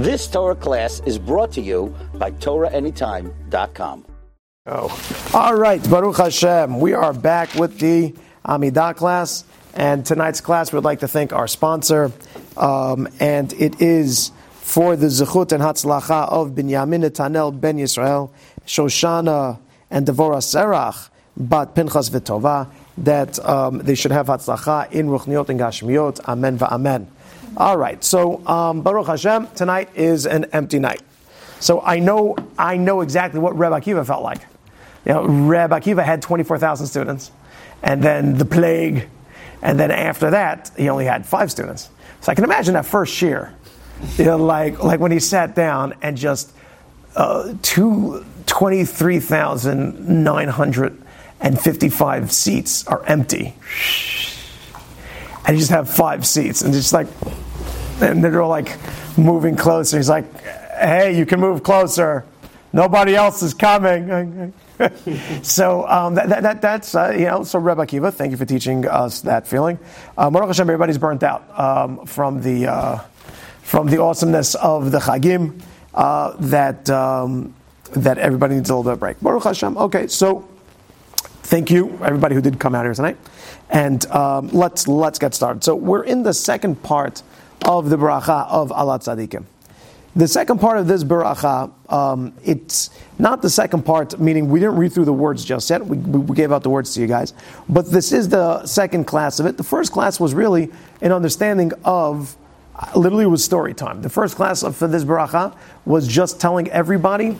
This Torah class is brought to you by TorahAnytime.com. Oh. All right, Baruch Hashem. We are back with the Amidah class. And tonight's class, we'd like to thank our sponsor. Um, and it is for the Zechut and Hatzlacha of Binyamin Netanel Ben Yisrael, Shoshana and Devorah Serach, Bat Pinchas Vitova, that um, they should have Hatzlacha in Ruchniot and Gashmiot. Amen va'amen. All right, so um, Baruch Hashem, tonight is an empty night. So I know, I know exactly what Reb Akiva felt like. You know, Reb Akiva had 24,000 students, and then the plague, and then after that, he only had five students. So I can imagine that first year, you know, like, like when he sat down and just uh, two, 23,955 seats are empty. And you just have five seats, and just like, and they're all like moving closer. He's like, hey, you can move closer. Nobody else is coming. so um, that, that, that's uh, you know. So Rebbe Akiva, thank you for teaching us that feeling. Uh, Baruch Hashem, everybody's burnt out um, from the uh, from the awesomeness of the Chagim. Uh, that um, that everybody needs a little bit of break. Baruch Hashem. Okay, so thank you everybody who did come out here tonight, and um, let's let's get started. So we're in the second part of the bracha of Alat Tzadikim. The second part of this baracha, um, it's not the second part, meaning we didn't read through the words just yet. We, we, gave out the words to you guys. But this is the second class of it. The first class was really an understanding of, literally, it was story time. The first class of, for this baracha was just telling everybody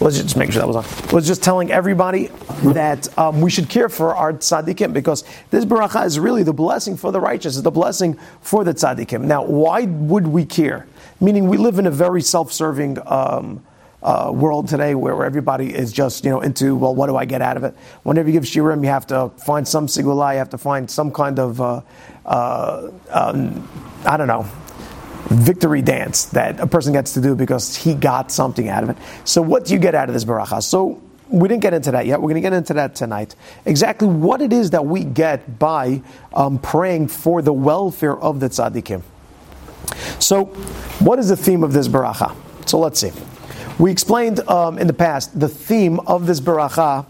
was just make sure that was on. Was just telling everybody that um, we should care for our tzaddikim because this baracha is really the blessing for the righteous, is the blessing for the tzaddikim. Now, why would we care? Meaning, we live in a very self-serving. Um, uh, world today where, where, everybody is just you know into well what do I get out of it whenever you give shiurim you have to find some segula you have to find some kind of uh, uh, um, I don't know victory dance that a person gets to do because he got something out of it. So, what do you get out of this baracha? So, we didn't get into that yet. We're going to get into that tonight. Exactly what it is that we get by um, praying for the welfare of the tzaddikim. So, what is the theme of this baracha? So, let's see. We explained um, in the past the theme of this baracha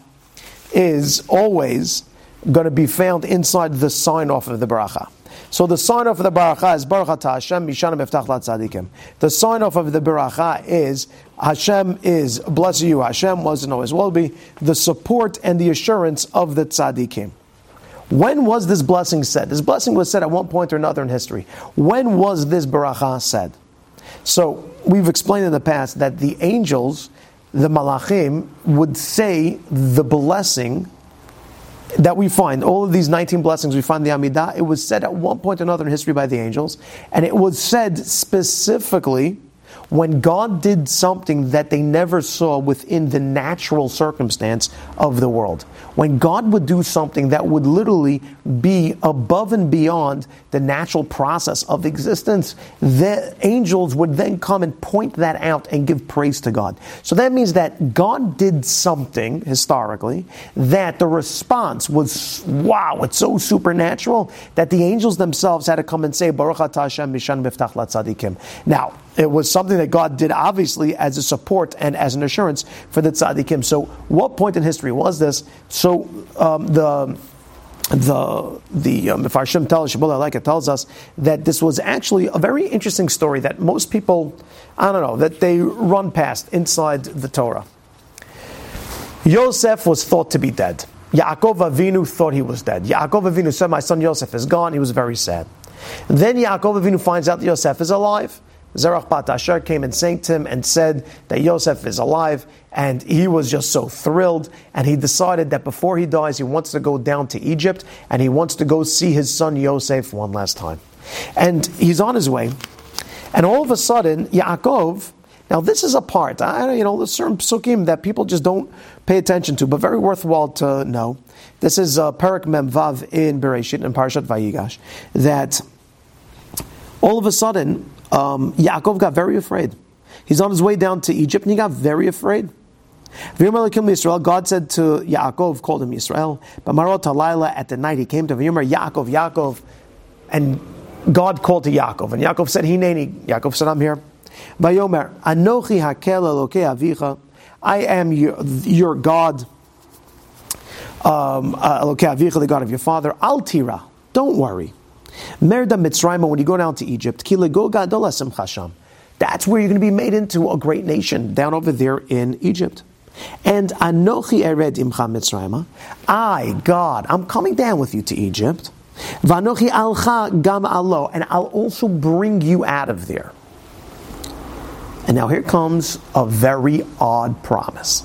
is always going to be found inside the sign off of the baracha. So the sign off of the baracha is Baruch Hashem Mishana Mivtach Tzadikim. The sign off of the baracha is Hashem is bless you. Hashem was and always will be the support and the assurance of the tzaddikim. When was this blessing said? This blessing was said at one point or another in history. When was this baracha said? So we've explained in the past that the angels, the malachim, would say the blessing that we find, all of these 19 blessings we find the Amidah, it was said at one point or another in history by the angels, and it was said specifically when God did something that they never saw within the natural circumstance of the world. When God would do something that would literally be above and beyond the natural process of existence, the angels would then come and point that out and give praise to God. So that means that God did something historically that the response was, wow, it's so supernatural that the angels themselves had to come and say, Baruch Hashem Mishan Mivtach. Now, it was something that God did obviously as a support and as an assurance for the tzaddikim. So, what point in history was this? So, um, the the the um, Mefarshim tells it tells us that this was actually a very interesting story that most people, I don't know, that they run past inside the Torah. Yosef was thought to be dead. Yaakov Avinu thought he was dead. Yaakov Avinu said, "My son Yosef is gone." He was very sad. Then Yaakov Avinu finds out that Yosef is alive. Serach Bat Asher came and thanked him and said that Yosef is alive, and he was just so thrilled. And he decided that before he dies, he wants to go down to Egypt and he wants to go see his son Yosef one last time. And he's on his way, and all of a sudden, Yaakov. Now, this is a part, I, you know, there's certain psukim that people just don't pay attention to, but very worthwhile to know. This is uh, Perek Memvav in Bereshit and Parashat Vayigash, that all of a sudden, um, Yaakov got very afraid. He's on his way down to Egypt and he got very afraid. God said to Yaakov, called him Israel, but Marot Talayla at the night he came to Vayomer, Yaakov, Yaakov, and God called to Yaakov, and Yaakov said, Hineni. Yaakov said, I'm here. Vayomer, Anochi hakel elokei avicha. I am your, your God, um, uh, elokei avicha, the God of your father. Al tira, don't worry. Merda Mitzrayim, when you go down to Egypt, That's where you're going to be made into a great nation down over there in Egypt. And Anochi Ered Imcha Mitzrayim, I, God, I'm coming down with you to Egypt. Vanochi Alcha Gam Alo, and I'll also bring you out of there. And now here comes a very odd promise.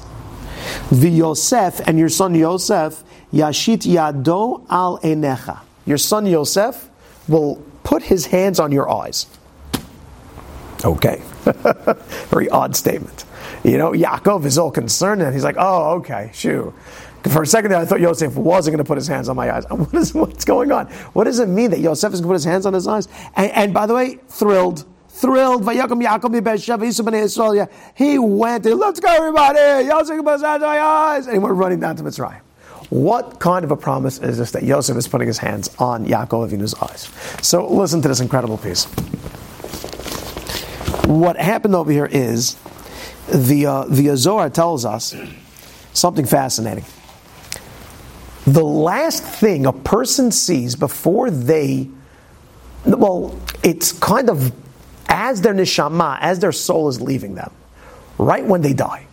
The Yosef and your son Yosef, Yashit Yado al Enecha. Your son Yosef will put his hands on your eyes. Okay. Very odd statement. You know, Yaakov is all concerned and he's like, oh, okay, shoo. For a second there, I thought Yosef wasn't going to put his hands on my eyes. What is, what's going on? What does it mean that Yosef is going to put his hands on his eyes? And, and by the way, thrilled. Thrilled. He went, let's go everybody. Yosef put his hands on my eyes. And he went running down to Mitzrayim. What kind of a promise is this that Yosef is putting his hands on Yaakov Avinu's eyes? So listen to this incredible piece. What happened over here is the uh, the Zohar tells us something fascinating. The last thing a person sees before they, well, it's kind of as their neshama, as their soul is leaving them, right when they die.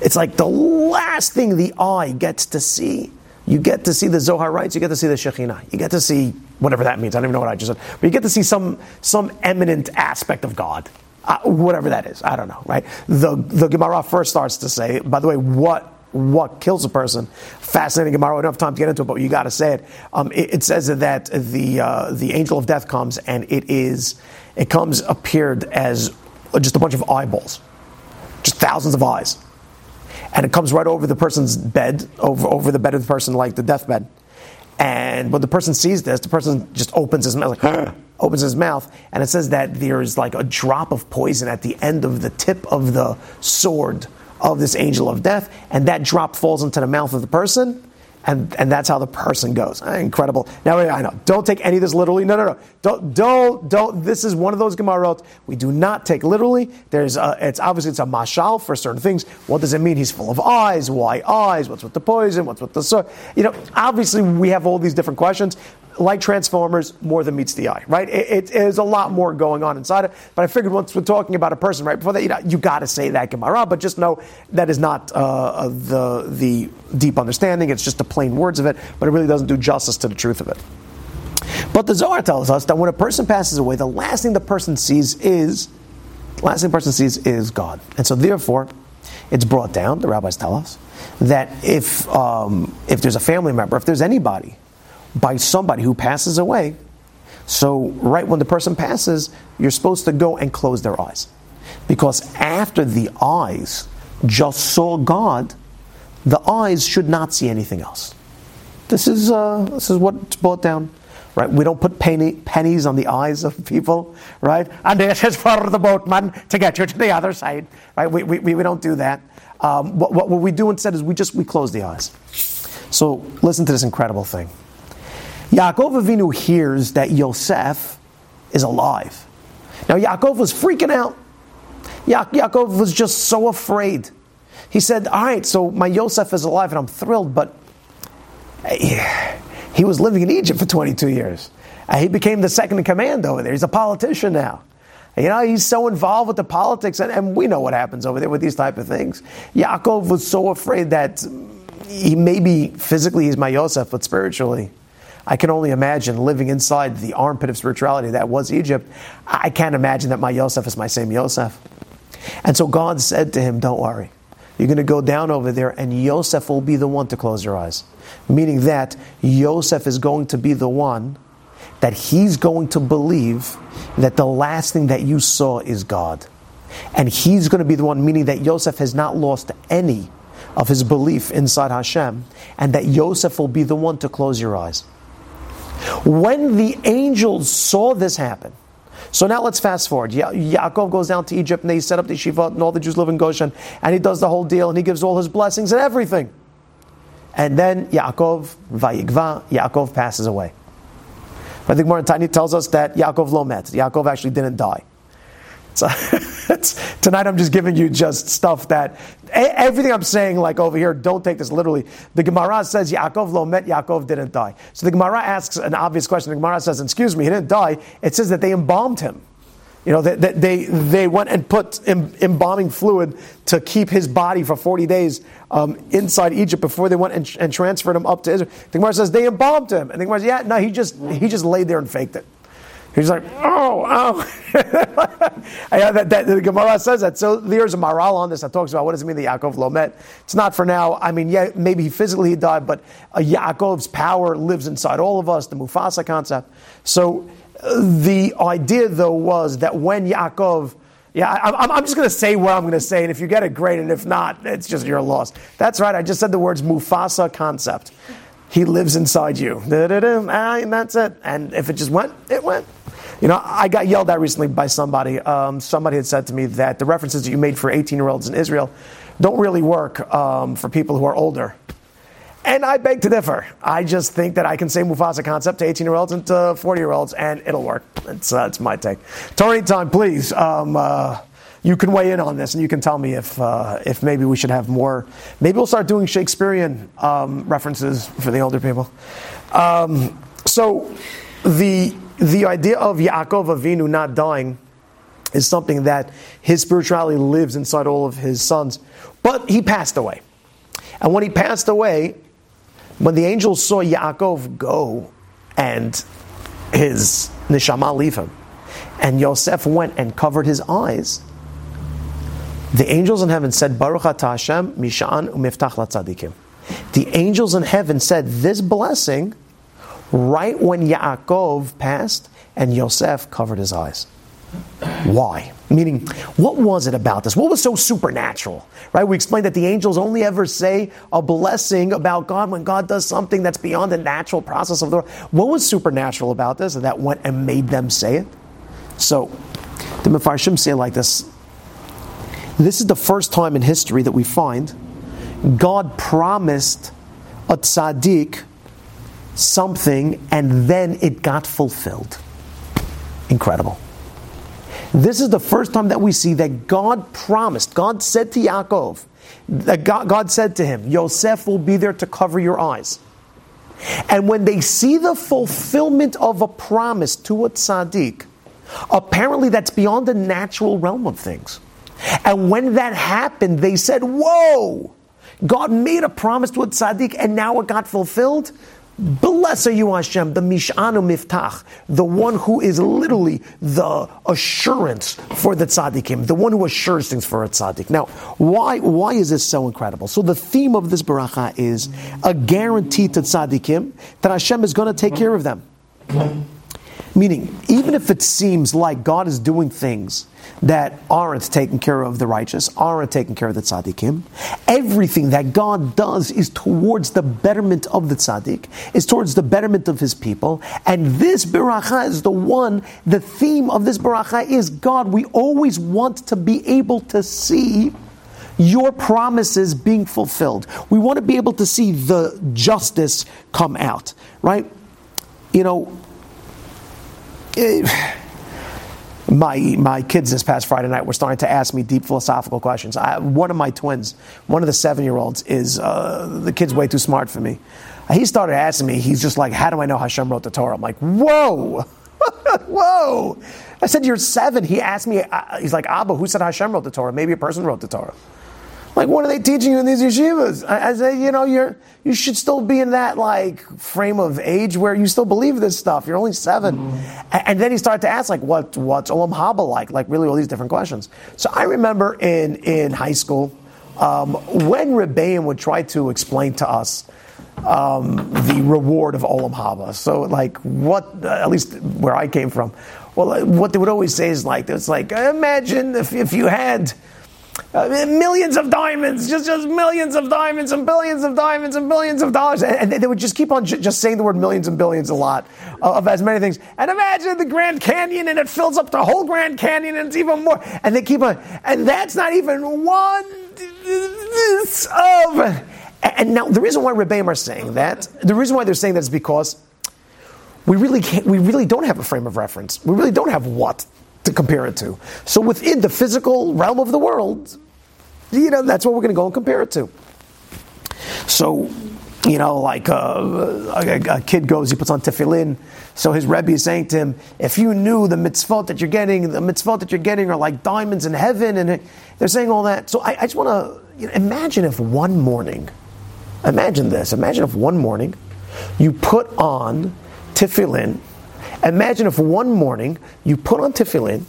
It's like the last thing the eye gets to see. You get to see the Zohar rites, you get to see the Shekhinah, you get to see whatever that means. I don't even know what I just said. But you get to see some, some eminent aspect of God. Uh, whatever that is, I don't know, right? The, the Gemara first starts to say, by the way, what what kills a person. Fascinating Gemara. We don't have time to get into it, but you got to say it. Um, it. it. says that the uh, the angel of death comes, and it is it comes appeared as just a bunch of eyeballs, just thousands of eyes and it comes right over the person's bed, over, over the bed of the person, like the deathbed. And when the person sees this, the person just opens his mouth, like, opens his mouth, and it says that there's like a drop of poison at the end of the tip of the sword of this angel of death, and that drop falls into the mouth of the person, and, and that's how the person goes. Ah, incredible. Now I know. Don't take any of this literally. No, no, no. Don't, don't, don't. This is one of those Gemarot we do not take literally. There's, a, it's obviously it's a mashal for certain things. What does it mean? He's full of eyes. Why eyes? What's with the poison? What's with the so? You know, obviously we have all these different questions like Transformers, more than meets the eye, right? It, it is a lot more going on inside it. But I figured once we're talking about a person, right before that, you, know, you got to say that Gemara, but just know that is not uh, the the deep understanding. It's just the plain words of it, but it really doesn't do justice to the truth of it. But the Zohar tells us that when a person passes away, the last thing the person sees is the last thing the person sees is God, and so therefore, it's brought down. The rabbis tell us that if um, if there's a family member, if there's anybody by somebody who passes away. So, right when the person passes, you're supposed to go and close their eyes. Because after the eyes just saw God, the eyes should not see anything else. This is, uh, this is what's brought down. Right? We don't put penny, pennies on the eyes of people, right? And this is for the boatman to get you to the other side, right? We, we, we don't do that. Um, what, what we do instead is we just we close the eyes. So listen to this incredible thing. Yaakov Avinu hears that Yosef is alive. Now Yaakov was freaking out. Ya- Yaakov was just so afraid. He said, All right, so my Yosef is alive and I'm thrilled, but eh, he was living in Egypt for 22 years. Uh, he became the second in command over there. He's a politician now. You know, he's so involved with the politics, and, and we know what happens over there with these type of things. Yaakov was so afraid that he maybe physically he's my Yosef, but spiritually I can only imagine living inside the armpit of spirituality that was Egypt. I can't imagine that my Yosef is my same Yosef. And so God said to him, Don't worry. You're going to go down over there, and Yosef will be the one to close your eyes. Meaning that Yosef is going to be the one that he's going to believe that the last thing that you saw is God. And he's going to be the one, meaning that Yosef has not lost any of his belief inside Hashem, and that Yosef will be the one to close your eyes. When the angels saw this happen, so now let's fast forward. Ya- Yaakov goes down to Egypt and they set up the Shiva and all the Jews live in Goshen and he does the whole deal and he gives all his blessings and everything. And then Yaakov, Vayigva, Yaakov passes away. But the think Tani tells us that Yaakov lo met. Yaakov actually didn't die. So tonight I'm just giving you just stuff that everything I'm saying, like over here, don't take this literally. The Gemara says Yaakov lo met, Yaakov didn't die. So the Gemara asks an obvious question. The Gemara says, "Excuse me, he didn't die." It says that they embalmed him. You know, they, they, they went and put embalming fluid to keep his body for 40 days um, inside Egypt before they went and, and, transferred him up to Israel. The Gemara says they embalmed him. And the Gemara says, yeah, no, he just, he just laid there and faked it. He's like, oh, oh. that, that, the Gemara says that. So there's a maral on this that talks about what does it mean the Yaakov Lo Met. It's not for now. I mean, yeah, maybe physically he died, but a Yaakov's power lives inside all of us, the Mufasa concept. So uh, the idea, though, was that when Yaakov, yeah, I, am just going to say what I'm going to say, and if you get it, great, and if not, it's just your loss. That's right, I just said the words Mufasa concept. He lives inside you. And that's it. And if it just went, it went. You know, I got yelled at recently by somebody. Um, somebody had said to me that the references that you made for 18 year olds in Israel don't really work um, for people who are older. And I beg to differ. I just think that I can say Mufasa concept to 18 year olds and to 40 year olds, and it'll work. It's, uh, it's my take. Tony, time, please. Um, uh, you can weigh in on this, and you can tell me if uh, if maybe we should have more. Maybe we'll start doing Shakespearean um, references for the older people. Um, so the the idea of Yaakov Avinu not dying is something that his spirituality lives inside all of his sons. But he passed away. And when he passed away, when the angels saw Yaakov go and his neshama leave him, and Yosef went and covered his eyes, the angels in heaven said, Baruch atah Hashem, Mishan umivtach latzadikim. The angels in heaven said, This blessing right when Yaakov passed and Yosef covered his eyes. Why? Meaning, what was it about this? What was so supernatural? Right? We explained that the angels only ever say a blessing about God when God does something that's beyond the natural process of the world. What was supernatural about this that went and made them say it? So, the Mefarshim say like this. This is the first time in history that we find God promised a tzaddik something and then it got fulfilled. Incredible. This is the first time that we see that God promised, God said to Yaakov, that God, God said to him, Yosef will be there to cover your eyes. And when they see the fulfillment of a promise to a tzaddik, apparently that's beyond the natural realm of things. And when that happened, they said, Whoa! God made a promise to a tzaddik and now it got fulfilled. Blessed are you, Hashem, the Mishanu Mivtach, the one who is literally the assurance for the tzaddikim, the one who assures things for a tzaddik. Now, why, why is this so incredible? So the theme of this baracha is a guarantee to tzaddikim that Hashem is going to take care of them. Meaning, even if it seems like God is doing things that aren't taking care of the righteous, aren't taking care of the tzaddikim. Everything that God does is towards the betterment of the tzaddik, is towards the betterment of his people. And this baracha is the one, the theme of this baracha is God, we always want to be able to see your promises being fulfilled. We want to be able to see the justice come out, right? You know, my my kids this past Friday night were starting to ask me deep philosophical questions. I, one of my twins, one of the seven year olds, is uh, the kid's way too smart for me. He started asking me. He's just like, "How do I know Hashem wrote the Torah?" I'm like, "Whoa, whoa!" I said, "You're seven. He asked me. Uh, he's like, "Abba, who said Hashem wrote the Torah? Maybe a person wrote the Torah." Like, what are they teaching you in these yeshivas? I, I say, you know, you're you should still be in that like frame of age where you still believe this stuff. You're only 7 mm-hmm. and, and, then he started to ask like, what what's Olam Haba like? Like, really, all these different questions. So I remember in in high school um, when Rebbeim would try to explain to us. Um, the reward of Olam Haba. So, like, what, uh, at least where I came from, well, what they would always say is like, it's like, imagine if, if you had uh, millions of diamonds, just just millions of diamonds and billions of diamonds and billions of dollars, and, and they would just keep on j- just saying the word millions and billions a lot uh, of as many things. And imagine the Grand Canyon, and it fills up the whole Grand Canyon, and it's even more. And they keep on, and that's not even one of. And now the reason why Rebbeim are saying that, the reason why they're saying that is because we really can't, we really don't have a frame of reference. We really don't have what to compare it to. So within the physical realm of the world, you know, that's what we're going to go and compare it to. So, you know, like uh, a, a, kid goes, he puts on tefillin. So his Rebbe is saying to him, if you knew the mitzvot that you're getting, the mitzvot that you're getting are like diamonds in heaven, and they're saying all that. So I, I just want to you know, imagine if one morning, imagine this, imagine if one morning you put on tefillin. Imagine if one morning you put on tefillin,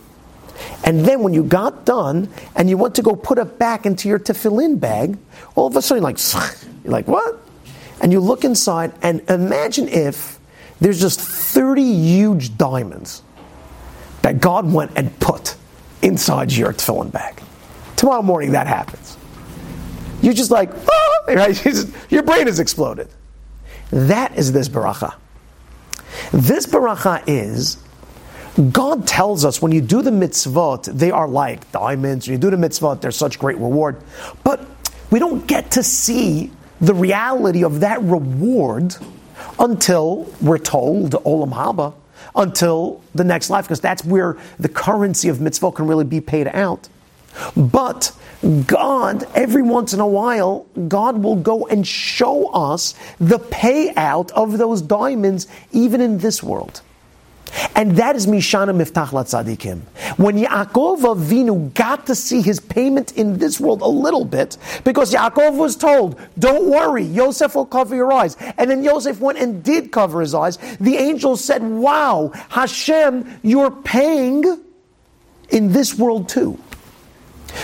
and then when you got done and you went to go put it back into your tefillin bag, all of a sudden you're like, you're like, what? And you look inside and imagine if there's just 30 huge diamonds that God went and put inside your tefillin bag. Tomorrow morning that happens. You're just like, ah, right? Your brain has exploded. That is this baracha. This baracha is God tells us when you do the mitzvot, they are like diamonds. When you do the mitzvot, they're such great reward. But we don't get to see the reality of that reward until we're told, Olam Haba, until the next life, because that's where the currency of mitzvot can really be paid out. But God, every once in a while, God will go and show us the payout of those diamonds even in this world. And that is Mishana Mivtach Tzadikim. When Yaakov Avinu got to see his payment in this world a little bit, because Yaakov was told, don't worry, Yosef will cover your eyes. And then Yosef went and did cover his eyes. The angel said, wow, Hashem, you're paying in this world too.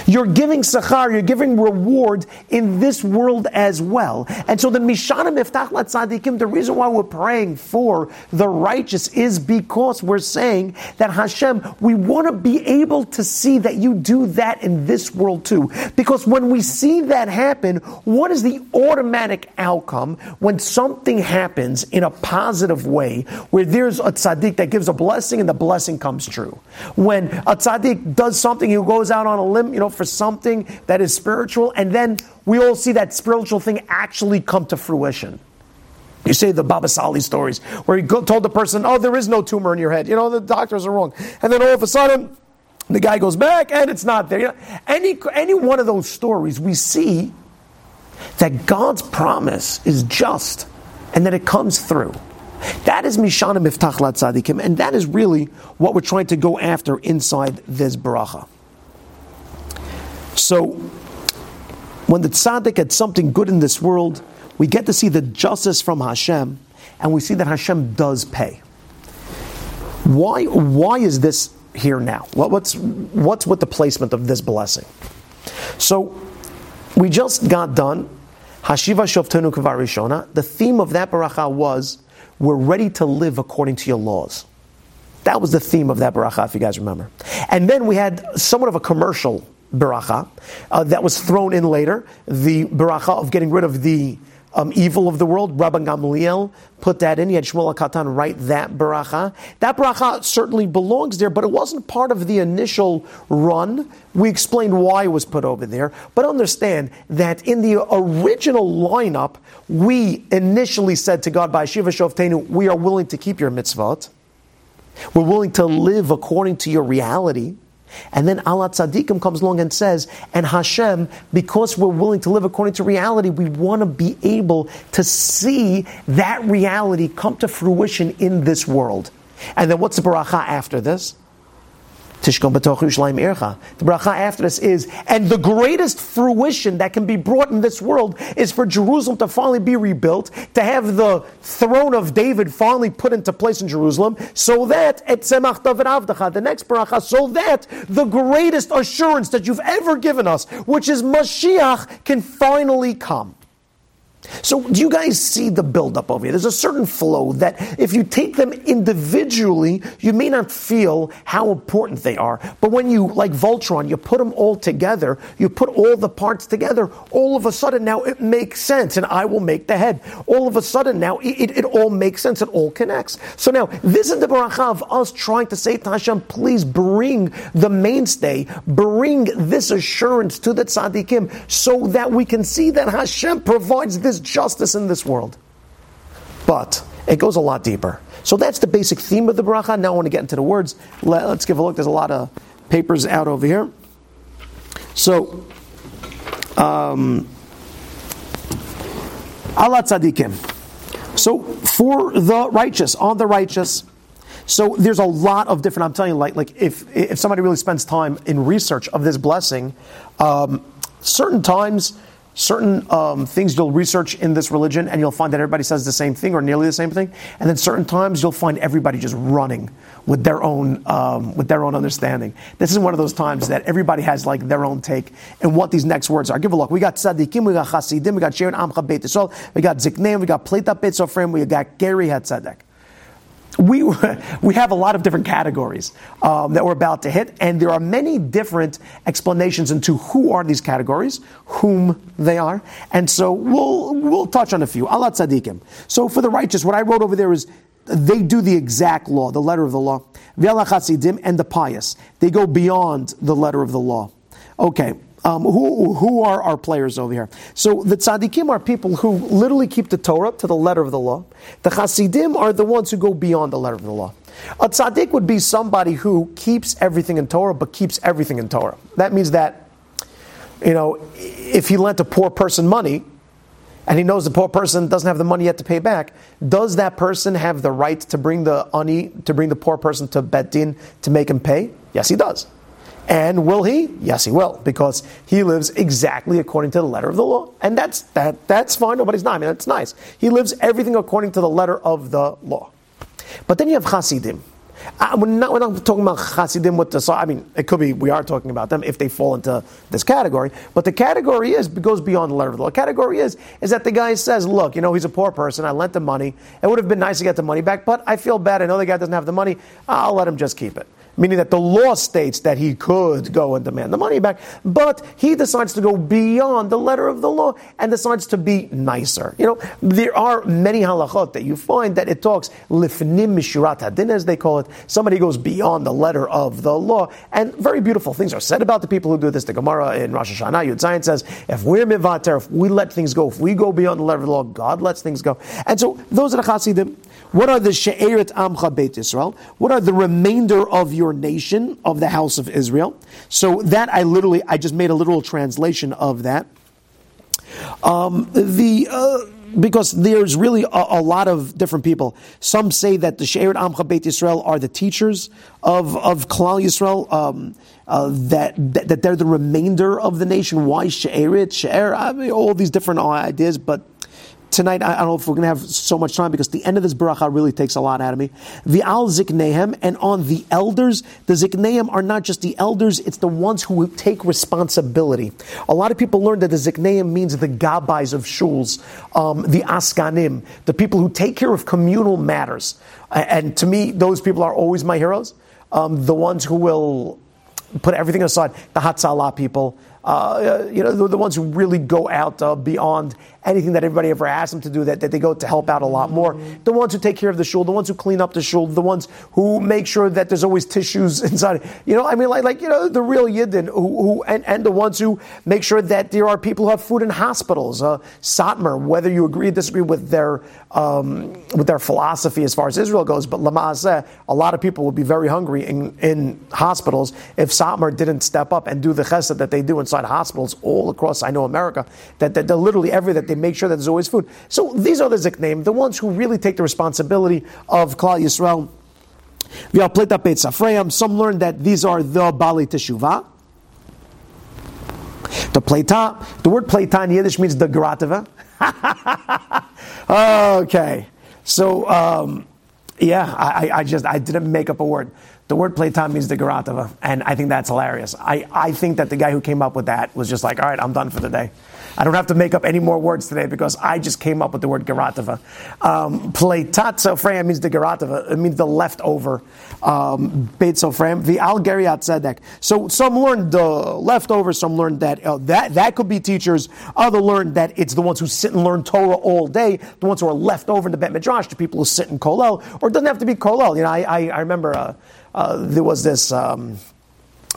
You're giving sachar, you're giving reward in this world as well. And so the Mishana Mivtach Tzadikim, the reason why we're praying for the righteous is because we're saying that Hashem, we want to be able to see that you do that in this world too. Because when we see that happen, what is the automatic outcome when something happens in a positive way where there's a tzaddik that gives a blessing and the blessing comes true? When a tzaddik does something, he goes out on a limb, you know, for something that is spiritual, and then we all see that spiritual thing actually come to fruition. You say the Baba Sali stories where he told the person, "Oh, there is no tumor in your head." You know the doctors are wrong, and then all of a sudden, the guy goes back and it's not there. You know, any any one of those stories, we see that God's promise is just and that it comes through. That is Mishana Mivtach Tzadikim, and that is really what we're trying to go after inside this bracha. So, when the tzaddik had something good in this world, we get to see the justice from Hashem, and we see that Hashem does pay. Why, why is this here now? what's, what's with the placement of this blessing? So, we just got done. Hashiva Shoftenu Kvarishona. The theme of that baracha was, we're ready to live according to your laws. That was the theme of that baracha, if you guys remember. And then we had somewhat of a commercial baracha uh, that was thrown in later, the baracha of getting rid of the um, evil of the world. Rabban Gamliel put that in. He had Shmuel Katan write that baracha. That baracha certainly belongs there, but it wasn't part of the initial run. We explained why it was put over there. But understand that in the original lineup, we initially said to God by Shiva Shovtenu, we are willing to keep your mitzvot. We're willing to live according to your reality. And then Al HaTzadikim comes along and says, and Hashem, because we're willing to live according to reality, we want to be able to see that reality come to fruition in this world. And then what's the baracha after this? Tishkon b'toch Yerushalayim ircha. The bracha after this is, and the greatest fruition that can be brought in this world is for Jerusalem to finally be rebuilt, to have the throne of David finally put into place in Jerusalem, so that et David avdacha, the next bracha, so that the greatest assurance that you've ever given us, which is Mashiach, can finally come. So, do you guys see the buildup over here? There's a certain flow that if you take them individually, you may not feel how important they are. But when you, like Voltron, you put them all together, you put all the parts together, all of a sudden now it makes sense, and I will make the head. All of a sudden now it, it, it all makes sense, it all connects. So now, this is the baracha of us trying to say to Hashem, please bring the mainstay, bring this assurance to the tzaddikim, so that we can see that Hashem provides this is justice in this world. But it goes a lot deeper. So that's the basic theme of the bracha. Now I want to get into the words. Let, us give a look. There's a lot of papers out over here. So, um, Al hatzadikim. So for the righteous, on the righteous. So there's a lot of different. I'm telling you, like like if if somebody really spends time in research of this blessing, um, certain times certain um, things you'll research in this religion and you'll find that everybody says the same thing or nearly the same thing. And then certain times you'll find everybody just running with their own um, with their own understanding. This is one of those times that everybody has like their own take and what these next words are. Give a look. We got tzaddikim we got chasidim we got sharon amcha beit we got zikneim we got pleta beit sofrim we got geri hatzedek we, we have a lot of different categories um, that we're about to hit, and there are many different explanations into who are these categories, whom they are, and so we'll, we'll touch on a few. Al hatzadikim. So for the righteous, what I wrote over there is they do the exact law, the letter of the law. And the pious. They go beyond the letter of the law. Okay, um, who, who are our players over here? So the tzaddikim are people who literally keep the Torah to the letter of the law. The chasidim are the ones who go beyond the letter of the law. A tzaddik would be somebody who keeps everything in Torah, but keeps everything in Torah. That means that, you know, if he lent a poor person money, and he knows the poor person doesn't have the money yet to pay back, does that person have the right to bring the ani, to bring the poor person to Bet Din to make him pay? Yes, he does. And will he? Yes, he will, because he lives exactly according to the letter of the law. And that's that that's fine. Nobody's not. I mean, that's nice. He lives everything according to the letter of the law. But then you have Hasidim. Uh, we're, not, we're not talking about Hasidim with the. I mean, it could be we are talking about them if they fall into this category. But the category is goes beyond the letter of the law. Category is is that the guy says, "Look, you know, he's a poor person. I lent him money. It would have been nice to get the money back, but I feel bad. I know the guy doesn't have the money. I'll let him just keep it." Meaning that the law states that he could go and demand the money back, but he decides to go beyond the letter of the law and decides to be nicer. You know, there are many halachot that you find that it talks lifnim mishurat hadin, as they call it. Somebody goes beyond the letter of the law, and very beautiful things are said about the people who do this. The Gemara in Rosh Hashanah Yud Zayin says, if we're mivater, if we let things go, if we go beyond the letter of the law, God lets things go. And so those are the chasidim. What are the she'eret amcha beit Israel? What are the remainder of your nation of the house of Israel? So that I literally, I just made a literal translation of that. Um, the uh, because there's really a, a, lot of different people. Some say that the She'eret Amcha Beit Yisrael are the teachers of, of Klal Yisrael, um, uh, that, that, that they're the remainder of the nation. Why She'eret, She'er, I mean, all these different ideas, but tonight, I don't know if we're going to have so much time because the end of this bracha really takes a lot out of me. The al ziknehem, and on the elders, the ziknehem are not just the elders, it's the ones who take responsibility. A lot of people learn that the ziknehem means the gabais of shuls, um, the askanim, the people who take care of communal matters. And to me, those people are always my heroes. Um, the ones who will put everything aside, the Hatzalah people, uh, you know, the, the, ones who really go out uh, beyond anything that everybody ever asked them to do, that, that they go to help out a lot more. The ones who take care of the shul, the ones who clean up the shul, the ones who make sure that there's always tissues inside. You know, I mean, like, like you know, the real Yidden, who, who and, and the ones who make sure that there are people who have food in hospitals. Uh, Satmar, whether you agree or disagree with their um, with their philosophy as far as Israel goes, but Lamazeh, a lot of people would be very hungry in, in hospitals if Satmar didn't step up and do the chesed that they do inside hospitals all across, I know, America, that, that literally every that they make sure that there's always food. So these are the ziknaim, the ones who really take the responsibility of Klal Yisrael. Some learn that these are the Baalei Teshuvah. The Pleta, the word Pleta in Yiddish means the Geratava. okay, so um, yeah, I, I, just I didn't make up a word. The word Pleta means the Geratava, and I think that's hilarious. I, I think that the guy who came up with that was just like, all right, I'm done for the day. I don't have to make up any more words today because I just came up with the word geratava. Um, Pleitat means the geratava. It means the leftover. Um, Beit sofreim. The al geriat tzedek. So some learned the leftover. Some learned that uh, that that could be teachers. Other learned that it's the ones who sit and learn Torah all day. The ones who are left over in the Bet Midrash. The people who sit in kolel. Or it doesn't have to be kolel. You know, I I, I remember uh, uh, there was this. Um,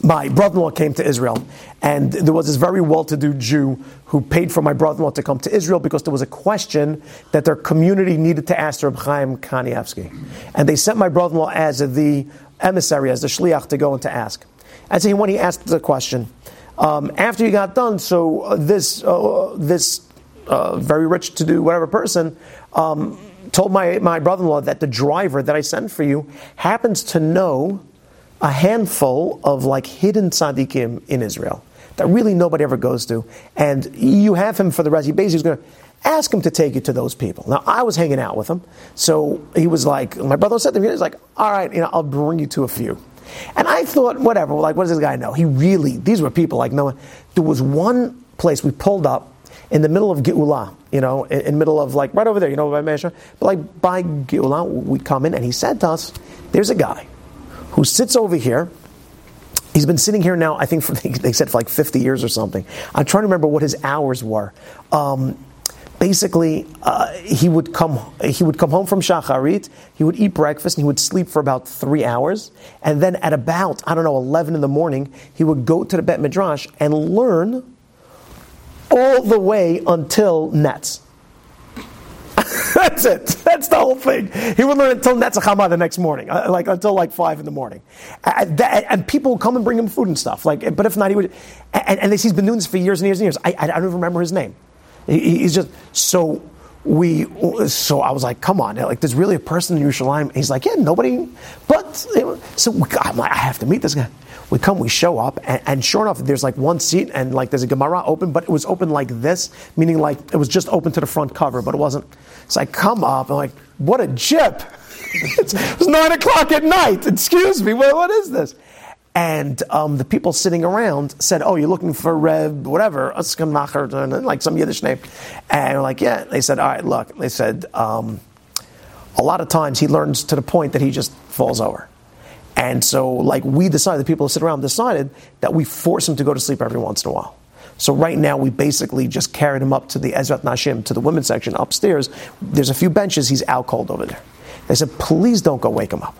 my brother-in-law came to Israel, and there was this very well-to-do Jew who paid for my brother-in-law to come to Israel because there was a question that their community needed to ask Reb Chaim Kanievsky, and they sent my brother-in-law as the emissary, as the shliach, to go and to ask. And so when he asked the question, um, after he got done, so uh, this uh, this uh, very rich to do whatever person um, told my my brother-in-law that the driver that I sent for you happens to know a handful of like hidden tzaddikim in Israel that really nobody ever goes to, and you have him for the rest. He basically is going to ask him to take you to those people. Now I was hanging out with him, so he was like, my brother said to me, he was like, all right, you know, I'll bring you to a few. And I thought, whatever, like, what does this guy know? He really, these were people like no one. There was one place we pulled up in the middle of Geulah, you know, in, in middle of like right over there, you know, by Mesha, but like by Geulah, we come in and he said to us, there's a guy who sits over here. He's been sitting here now, I think, for, they said for like 50 years or something. I'm trying to remember what his hours were. Um, basically, uh, he would come he would come home from shacharit, he would eat breakfast, and he would sleep for about three hours, and then at about I don't know 11 in the morning, he would go to the bet midrash and learn all the way until netz. That's it. That's the whole thing. He would learn until Netz Hachama the next morning, uh, like until like five in the morning. And, and, people would come and bring him food and stuff. Like, but if not, he would. And, and he's been doing this for years and years and years. I, I don't even remember his name. He, he's just so we. So I was like, come on, like there's really a person in Yerushalayim. He's like, yeah, nobody. But so I'm like, I have to meet this guy. We come, we show up, and, and, sure enough, there's like one seat, and like there's a Gemara open, but it was open like this, meaning like it was just open to the front cover, but it wasn't. So I come up, and like, what a jip! it's, was nine o'clock at night. Excuse me, what, what is this? And um, the people sitting around said, "Oh, you're looking for Reb, whatever, Askan like some Yiddish name." And like, "Yeah." They said, "All right, look." They said, um, "A lot of times he learns to the point that he just falls over." And so, like, we decided, the people who sit around decided that we force him to go to sleep every once in a while. So right now, we basically just carried him up to the Ezrat Nashim, to the women's section upstairs. There's a few benches. He's out cold over there. They said, please don't go wake him up.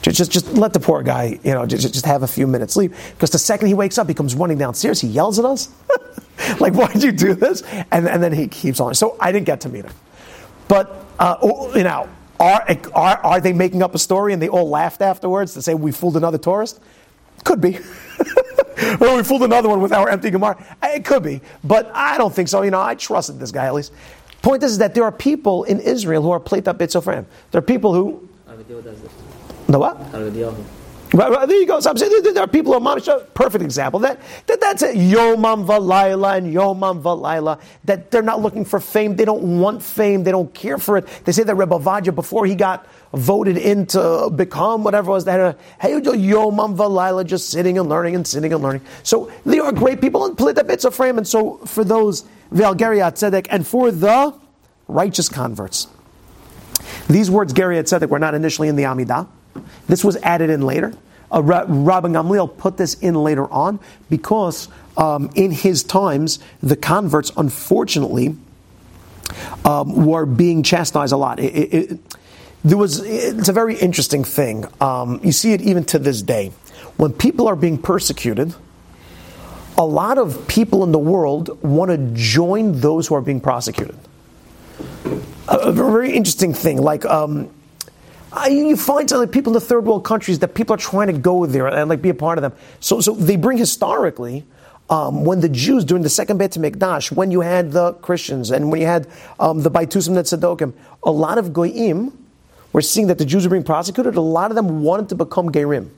Just, just, just let the poor guy, you know, just, just have a few minutes sleep. Because the second he wakes up, he comes running downstairs. He yells at us, like, "Why'd you do this?" And, and then he keeps on. So I didn't get to meet him, but uh, you know, are, are, are they making up a story and they all laughed afterwards to say we fooled another tourist? Could be. or we fooled another one with our empty Gemara. Uh, it could be, but I don't think so. You know, I trusted this guy at least. Point is, is that there are people in Israel who are plate up Bitzofram. There are people who. The what? Right, right, there you go. So I'm saying there are people who are perfect example. That, that that's it. Yomam valayla and yomam valayla. That they're not looking for fame. They don't want fame. They don't care for it. They say that Rav Ovadia, before he got voted in to become whatever it was, that hey, yomam valayla, just sitting and learning and sitting and learning. So they are great people bits of frame. And so for those Valgariat Tzedek and for the righteous converts, these words Geriat Tzedek were not initially in the Amidah. This was added in later. Uh, Rabbi Gamliel put this in later on because um, in his times, the converts, unfortunately, um, were being chastised a lot. It, it, it, there was, it's a very interesting thing. Um, you see it even to this day. When people are being persecuted, a lot of people in the world want to join those who are being prosecuted. A, a very interesting thing, like you find like people in the third world countries that people are trying to go there and like be a part of them. So, so they bring historically. Um, when the Jews during the second Beit Mikdash, when you had the Christians and when you had um, the Baitusim Netzadokim, a lot of goyim were seeing that the Jews were being prosecuted. A lot of them wanted to become gerim.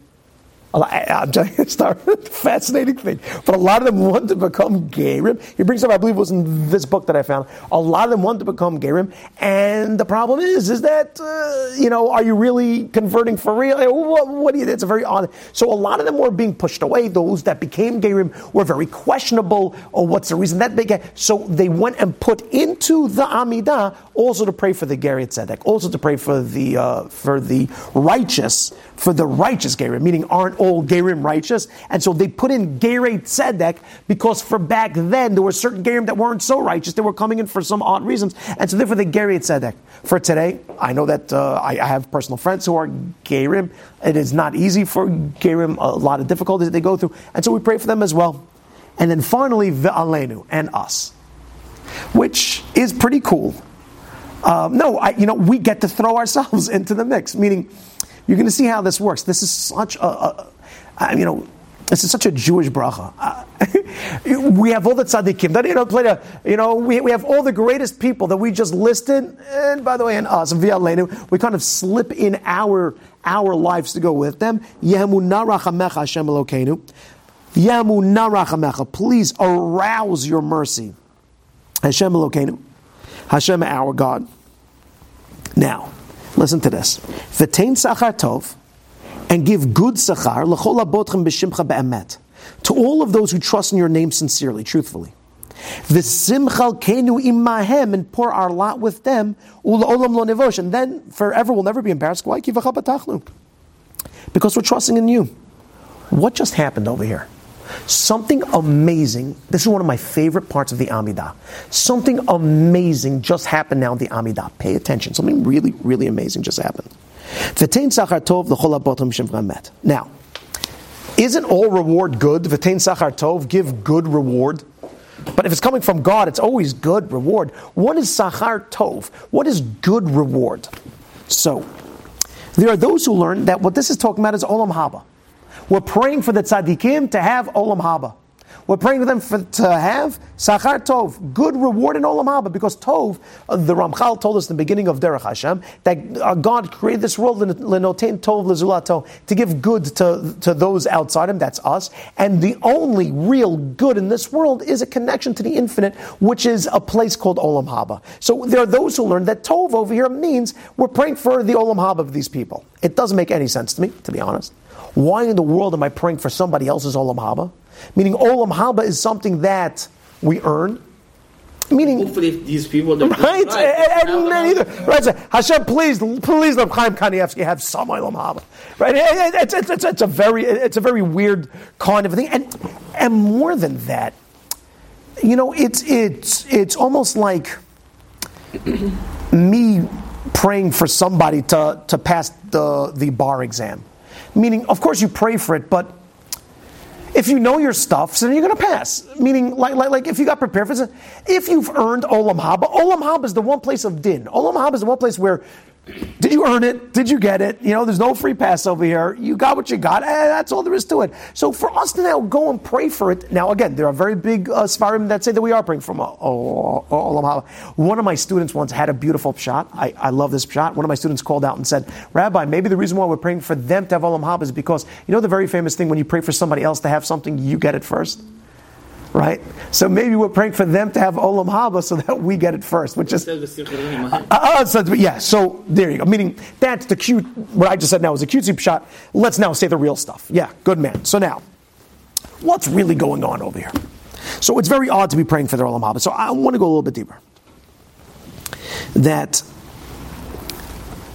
I'm telling you, it's not a fascinating thing. But a lot of them want to become Gerim. He brings up, I believe it was in this book that I found. A lot of them want to become Gerim. And the problem is, is that, uh, you know, are you really converting for real? What, what do you, it's a very odd. So a lot of them were being pushed away. Those that became Gerim were very questionable. Or what's the reason that began? So they went and put into the Amidah also to pray for the Geriat Tzedek, also to pray for the, uh, for the righteous, for the righteous Gerim, meaning aren't all Gerim righteous, and so they put in Gerei Tzedek because for back then there were certain Gerim that weren't so righteous. They were coming in for some odd reasons, and so therefore they Gerei Tzedek. For today, I know that uh, I, I, have personal friends who are Gerim. It is not easy for Gerim, a lot of difficulties that they go through, and so we pray for them as well. And then finally, Ve'alenu, and us, which is pretty cool. Um, no, I, you know, we get to throw ourselves into the mix, meaning you're going to see how this works. This is such a, a, you know, this is such a Jewish bracha. Uh, we have all the tzaddikim. That, you know, you know, we, we have all the greatest people that we just listed. And by the way, in us, Lenu, we kind of slip in our our lives to go with them. Hashem Please arouse your mercy. Hashem Elokeinu. Hashem our God. Now, listen to this. V'tein sachar tov, and give good sachar l'chol abotchem b'shimcha be'emet to all of those who trust in your name sincerely, truthfully. V'sim chelkenu imahem, and pour our lot with them, ula'olam lo nevosh, and then forever we'll never be embarrassed. Why Because we're trusting in you. What just happened over here? Something amazing. This is one of my favorite parts of the Amidah. Something amazing just happened now in the Amidah. Pay attention. Something really, really amazing just happened. Now, isn't all reward good? V'tein sachar tov, give good reward. But if it's coming from God, it's always good reward. What is sachar tov? What is good reward? So, there are those who learn that what this is talking about is olam haba. We're praying for the tzaddikim to have olam haba. We're praying for them for, to have Sachar Tov, good reward in Olam Haba, because Tov, uh, the Ramchal told us in the beginning of Derech Hashem, that uh, God created this world, Lenotain Tov Lezulato, to give good to, to those outside Him, that's us, and the only real good in this world is a connection to the infinite, which is a place called Olam Haba. So there are those who learn that Tov over here means we're praying for the Olam Haba of these people. It doesn't make any sense to me, to be honest. Why in the world am I praying for somebody else's Olam Haba? Meaning, Olam Haba is something that we earn. Meaning, hopefully, these people right, right. and, and, and either right. So Hashem, please, please, let Chaim Kanievsky have some Olam Haba. Right? It's, it's, it's, it's, a very, it's a very weird kind of thing, and and more than that, you know, it's it's it's almost like me praying for somebody to to pass the the bar exam. Meaning, of course, you pray for it, but if you know your stuff, then you're going to pass. Meaning, like, like, like if you got prepared for this, if you've earned Olam Haba, Olam Haba is the one place of din. Olam Haba is the one place where did you earn it? Did you get it? You know, there's no free pass over here. You got what you got. Eh, that's all there is to it. So for us to now go and pray for it, now again, there are very big uh, svarim that say that we are praying from Olam Haba. One of my students once had a beautiful shot. I, I love this shot. One of my students called out and said, Rabbi, maybe the reason why we're praying for them to have Olam Haba is because, you know the very famous thing when you pray for somebody else to have something, you get it first? Right? So maybe we're praying for them to have olam haba so that we get it first, which is uh, uh, so, yeah. So there you go. Meaning that's the cute. What I just said now is a cutesy shot. Let's now say the real stuff. Yeah, good man. So now, what's really going on over here? So it's very odd to be praying for the olam haba. So I want to go a little bit deeper. That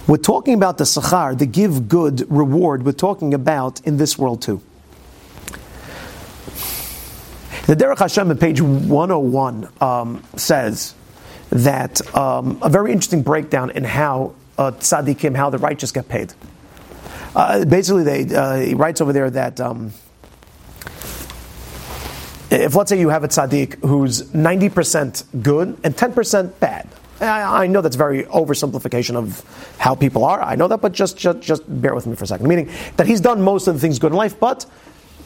we're talking about the sachar, the give good reward. We're talking about in this world too. The Derech Hashem on page 101 um, says that um, a very interesting breakdown in how uh, tzaddikim, how the righteous get paid. Uh, basically, they, uh, he writes over there that um, if let's say you have a tzaddik who's 90% good and 10% bad, I, know that's very oversimplification of how people are. I know that, but just, just, just bear with me for a second. Meaning that he's done most of the things good in life, but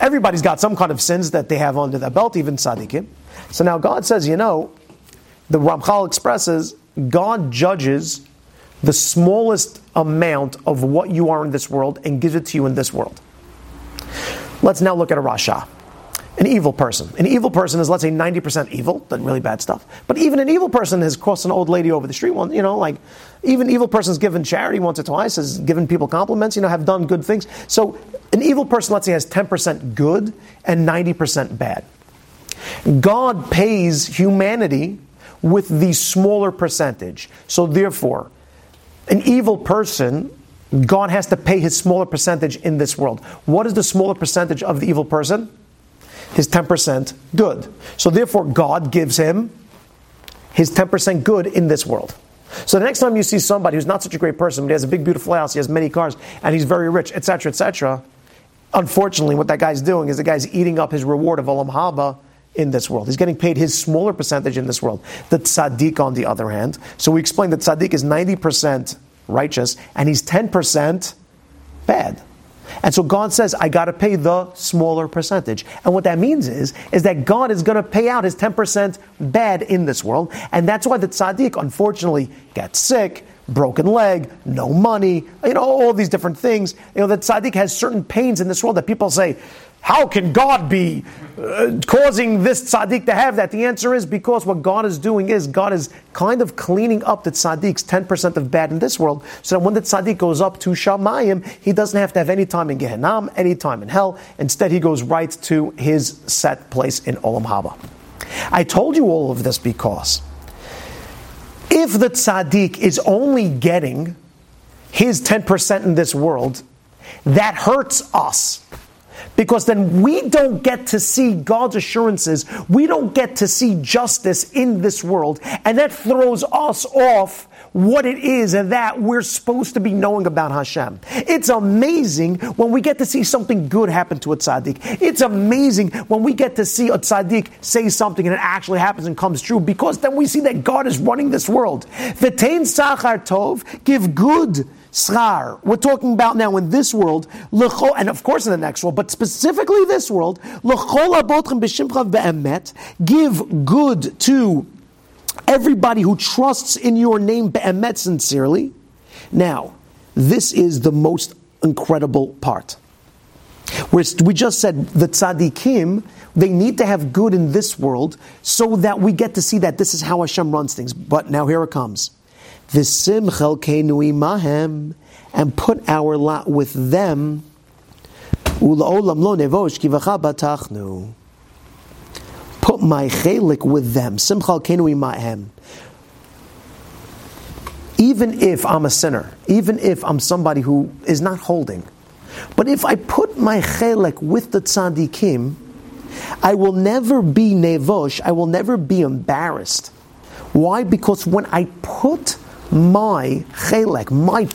Everybody's got some kind of sins that they have under their belt, even tzaddikim. So now God says, you know, the Ramchal expresses, God judges the smallest amount of what you are in this world and gives it to you in this world. Let's now look at a Rasha. An evil person. An evil person is, let's say, 90% evil, done really bad stuff. But even an evil person has crossed an old lady over the street once, you know, like, even evil person's given charity once or twice, has given people compliments, you know, have done good things. So an evil person, let's say, has 10% good and 90% bad. God pays humanity with the smaller percentage. So therefore, an evil person God has to pay his smaller percentage in this world. What is the smaller percentage of the evil person? His 10% good. So therefore, God gives him his 10% good in this world. So the next time you see somebody who's not such a great person, but he has a big, beautiful house, he has many cars, and he's very rich, etc., etc., unfortunately, what that guy's doing is the guy's eating up his reward of Olam Haba in this world. He's getting paid his smaller percentage in this world. The tzaddik, on the other hand, so we explained that tzaddik is 90% righteous and he's 10% bad. And so God says, I got to pay the smaller percentage. And what that means is, is that God is going to pay out his 10% bad in this world. And that's why the tzaddik, unfortunately, gets sick, broken leg, no money, you know, all these different things. You know, that tzaddik has certain pains in this world that people say, how can God be uh, causing this tzaddik to have that? The answer is because what God is doing is God is kind of cleaning up the tzaddik's 10% of bad in this world, so that when the tzaddik goes up to Shamayim, he doesn't have to have any time in Gehenna, any time in hell. Instead, he goes right to his set place in Olam Haba. I told you all of this because if the tzaddik is only getting his 10% in this world, that hurts us because then we don't get to see God's assurances. We don't get to see justice in this world. And that throws us off what it is that we're supposed to be knowing about Hashem. It's amazing when we get to see something good happen to a tzaddik. It's amazing when we get to see a tzaddik say something and it actually happens and comes true because then we see that God is running this world. V'tein sachar tov, give good schar. We're talking about now in this world, and of course in the next world, but specifically this world, give good to everybody who trusts in your name be'emet sincerely. Now, this is the most incredible part. We're, we just said the tzaddikim, they need to have good in this world so that we get to see that this is how Hashem runs things. But now here it comes. V'sim chelkenu imahem, and put our lot with them. Lo nevosh kivacha batachnu. My chelik with them. Sim chelkenu imahem. Even if I'm a sinner, even if I'm somebody who is not holding, but if I put my chelik with the tzaddikim, I will never be nevosh, I will never be embarrassed. Why? Because when I put my chelek, my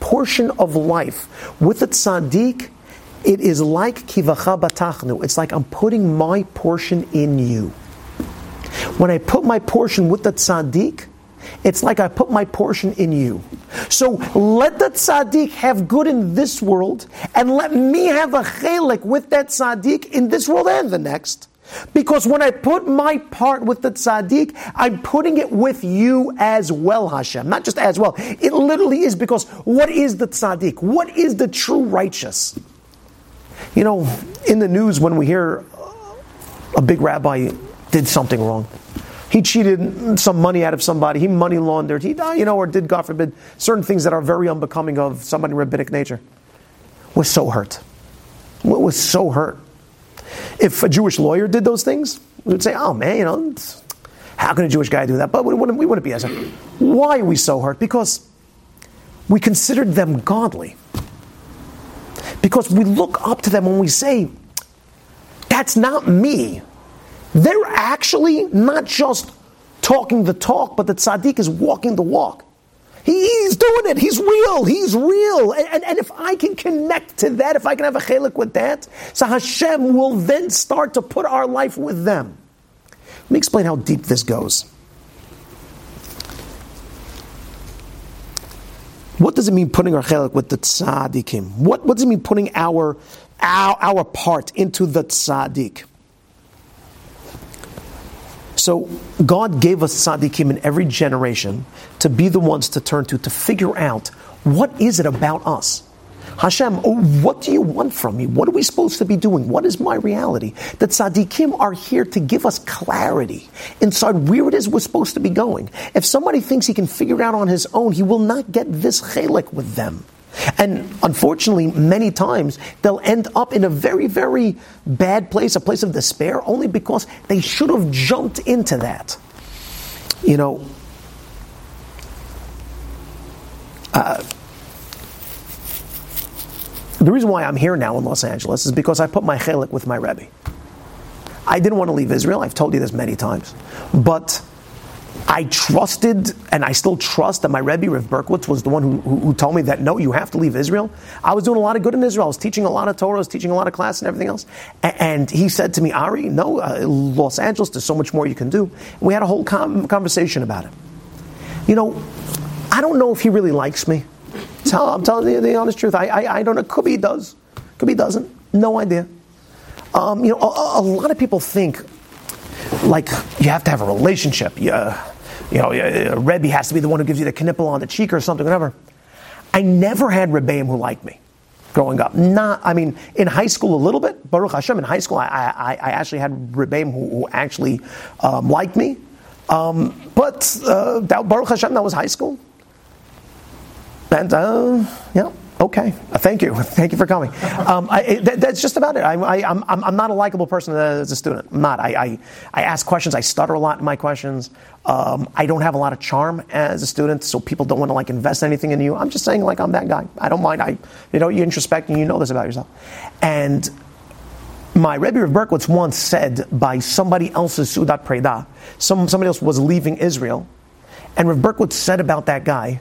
portion of life with the tzaddik, it is like kivacha batachnu. It's like I'm putting my portion in you. When I put my portion with the tzaddik, it's like I put my portion in you. So let the tzaddik have good in this world, and let me have a chelek with that tzaddik in this world and the next. Because when I put my part with the tzaddik, I'm putting it with you as well, Hashem. Not just as well. It literally is because what is the tzaddik? What is the true righteous? You know, in the news when we hear uh, a big rabbi did something wrong, he cheated some money out of somebody, he money laundered, he, you know, or did, God forbid, certain things that are very unbecoming of somebody rabbinic nature. Was so hurt. Was so hurt. If a Jewish lawyer did those things, we would say, oh man, you know, how can a Jewish guy do that? But we wouldn't, we wouldn't be as. Why are we so hurt? Because we considered them godly. Because we look up to them when we say, that's not me. They're actually not just talking the talk, but the tzaddik is walking the walk. He's doing it. He's real. He's real. And, and, and, if I can connect to that, if I can have a chelik with that, so Hashem will then start to put our life with them. Let me explain how deep this goes. What does it mean putting our chelik with the tzaddikim? What, what does it mean putting our, our, our part into the tzaddik? So God gave us tzaddikim in every generation to be the ones to turn to, to figure out what is it about us. Hashem, oh, what do you want from me? What are we supposed to be doing? What is my reality? The tzaddikim are here to give us clarity inside where it is we're supposed to be going. If somebody thinks he can figure it out on his own, he will not get this chelik with them. And unfortunately, many times they'll end up in a very, very bad place, a place of despair, only because they should have jumped into that. You know, uh, the reason why I'm here now in Los Angeles is because I put my chelik with my Rebbe. I didn't want to leave Israel. I've told you this many times. But I trusted, and I still trust that my Rebbe, Rav Berkowitz, was the one who, who, who, told me that no, you have to leave Israel. I was doing a lot of good in Israel. I was teaching a lot of Torah, I was teaching a lot of class and everything else. And, and he said to me, Ari, no, uh, Los Angeles, there's so much more you can do. And we had a whole com- conversation about it. You know, I don't know if he really likes me. Tell, I'm telling you the honest truth. I, I, I don't know. Could be he does. Could be he doesn't. No idea. Um, you know, a, a, lot of people think like you have to have a relationship. Yeah, you know, a Rebbe has to be the one who gives you the knipple on the cheek or something, whatever. I never had Rebbeim who liked me growing up. Not, I mean, in high school a little bit. Baruch Hashem, in high school, I, I, I actually had Rebbeim who, who actually um, liked me. Um, but uh, that, Baruch Hashem, that was high school. And, uh, yeah, okay. Thank you. Thank you for coming. Um, I, that's just about it. I, am I'm, I'm not a likable person as a student. I'm not. I, I, I, ask questions. I stutter a lot in my questions. Um, I don't have a lot of charm as a student, so people don't want to like invest anything in you. I'm just saying, like, I'm that guy. I don't mind. I, you know, you introspect and you know this about yourself. And my Rebbe of Berkowitz once said by somebody else's Sudat Preda, some, somebody else was leaving Israel, and Rav Berkowitz said about that guy,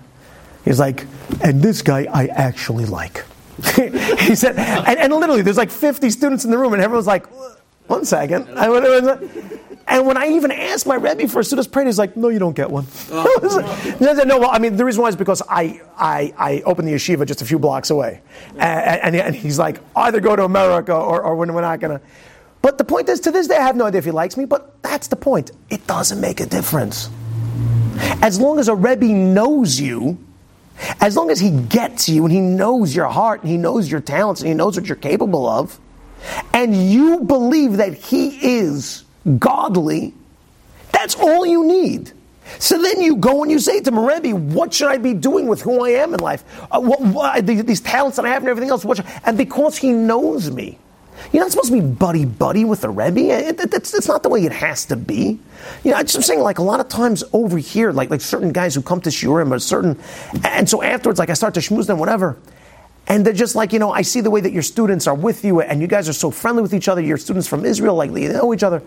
He's like, and this guy I actually like. he said, and, and, literally, there's like 50 students in the room, and everyone's like, one second. And when I even asked my Rebbe for a student's prayer, he's like, no, you don't get one. Oh. no, well, I mean, the reason why is because I, I, I opened the yeshiva just a few blocks away. And, and, and he's like, either go to America or, or we're not going to. But the point is, to this day, I have no idea if he likes me, but that's the point. It doesn't make a difference. As long as a Rebbe knows you, as long as he gets you and he knows your heart and he knows your talents and he knows what you're capable of, and you believe that he is godly, that's all you need. So then you go and you say to Rebbe, what should I be doing with who I am in life? Uh, what, what, these talents that I have and everything else. Should, and because he knows me, you're not supposed to be buddy buddy with the Rebbe. It, it, it's not the way it has to be. You know, I'm just saying, like a lot of times over here, like like certain guys who come to Shiurim or certain, and so afterwards, like I start to schmooze them, whatever. And they're just like, you know, I see the way that your students are with you, and you guys are so friendly with each other. Your students from Israel, like, they know each other.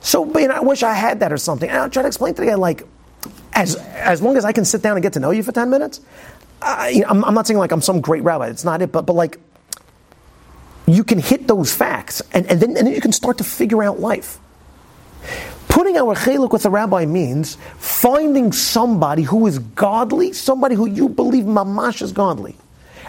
So, but, you know, I wish I had that or something. And I'll try to explain to the guy, like, as, as long as I can sit down and get to know you for 10 minutes, I, I'm, not saying like I'm some great rabbi. It's not it, but, but like, you can hit those facts, and, and, then, and then you can start to figure out life. Putting our chiluk with a rabbi means finding somebody who is godly, somebody who you believe mamash is godly.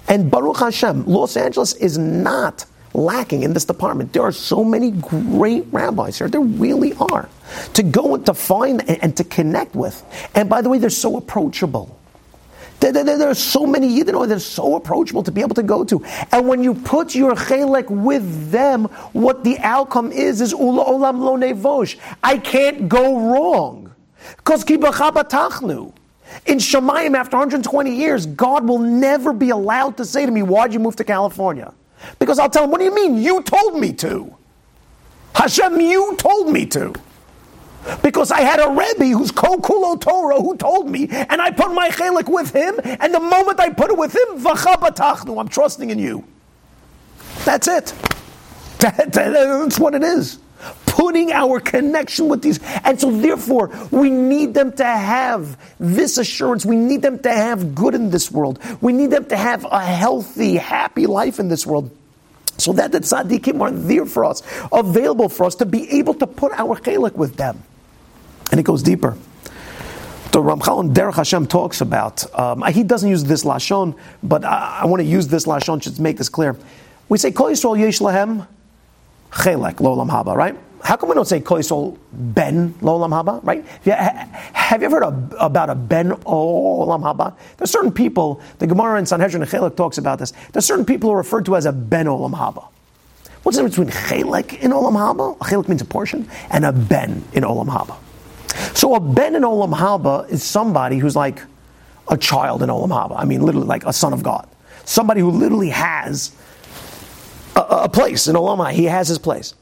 And Baruch Hashem, Los Angeles is not lacking in this department. There are so many great rabbis here. There really are. To go and to find and, and to connect with. And by the way, they're so approachable. There, are so many Yidden that are so approachable to be able to go to. And when you put your chelek with them, what the outcome is, is ula olam lo nevosh. I can't go wrong. Because tachnu. In Shemayim, after 120 years, God will never be allowed to say to me, Why'd you move to California? Because I'll tell him, What do you mean? You told me to. Hashem, you told me to. Because I had a Rebbe who's Kokulo Torah who told me, and I put my chelik with him, and the moment I put it with him, Vachabatachnu, I'm trusting in you. That's it. That, that, that's what it is. Putting our connection with these. And so, therefore, we need them to have this assurance. We need them to have good in this world. We need them to have a healthy, happy life in this world. So that the tzaddikim are there for us, available for us to be able to put our chelik with them. And it goes deeper. The Ramchal and Derech Hashem talks about, um, he doesn't use this lashon, but I, I want to use this lashon to make this clear. We say, Kol Yisrael yesh lahem chelek lolam haba, right? How come we don't say Kol Yisrael ben lolam haba, right? Have you ever heard about a ben olam haba? There's certain people, the Gemara in Sanhedrin and talks about this. There's certain people who are referred to as a ben olam haba. What's the difference between chelek in olam haba? A means a portion, and a ben in olam haba. So a ben in Olam Haba is somebody who's like a child in Olam Haba. I mean, literally like a son of God. Somebody who literally has a, a place in Olam Haba. He has his place.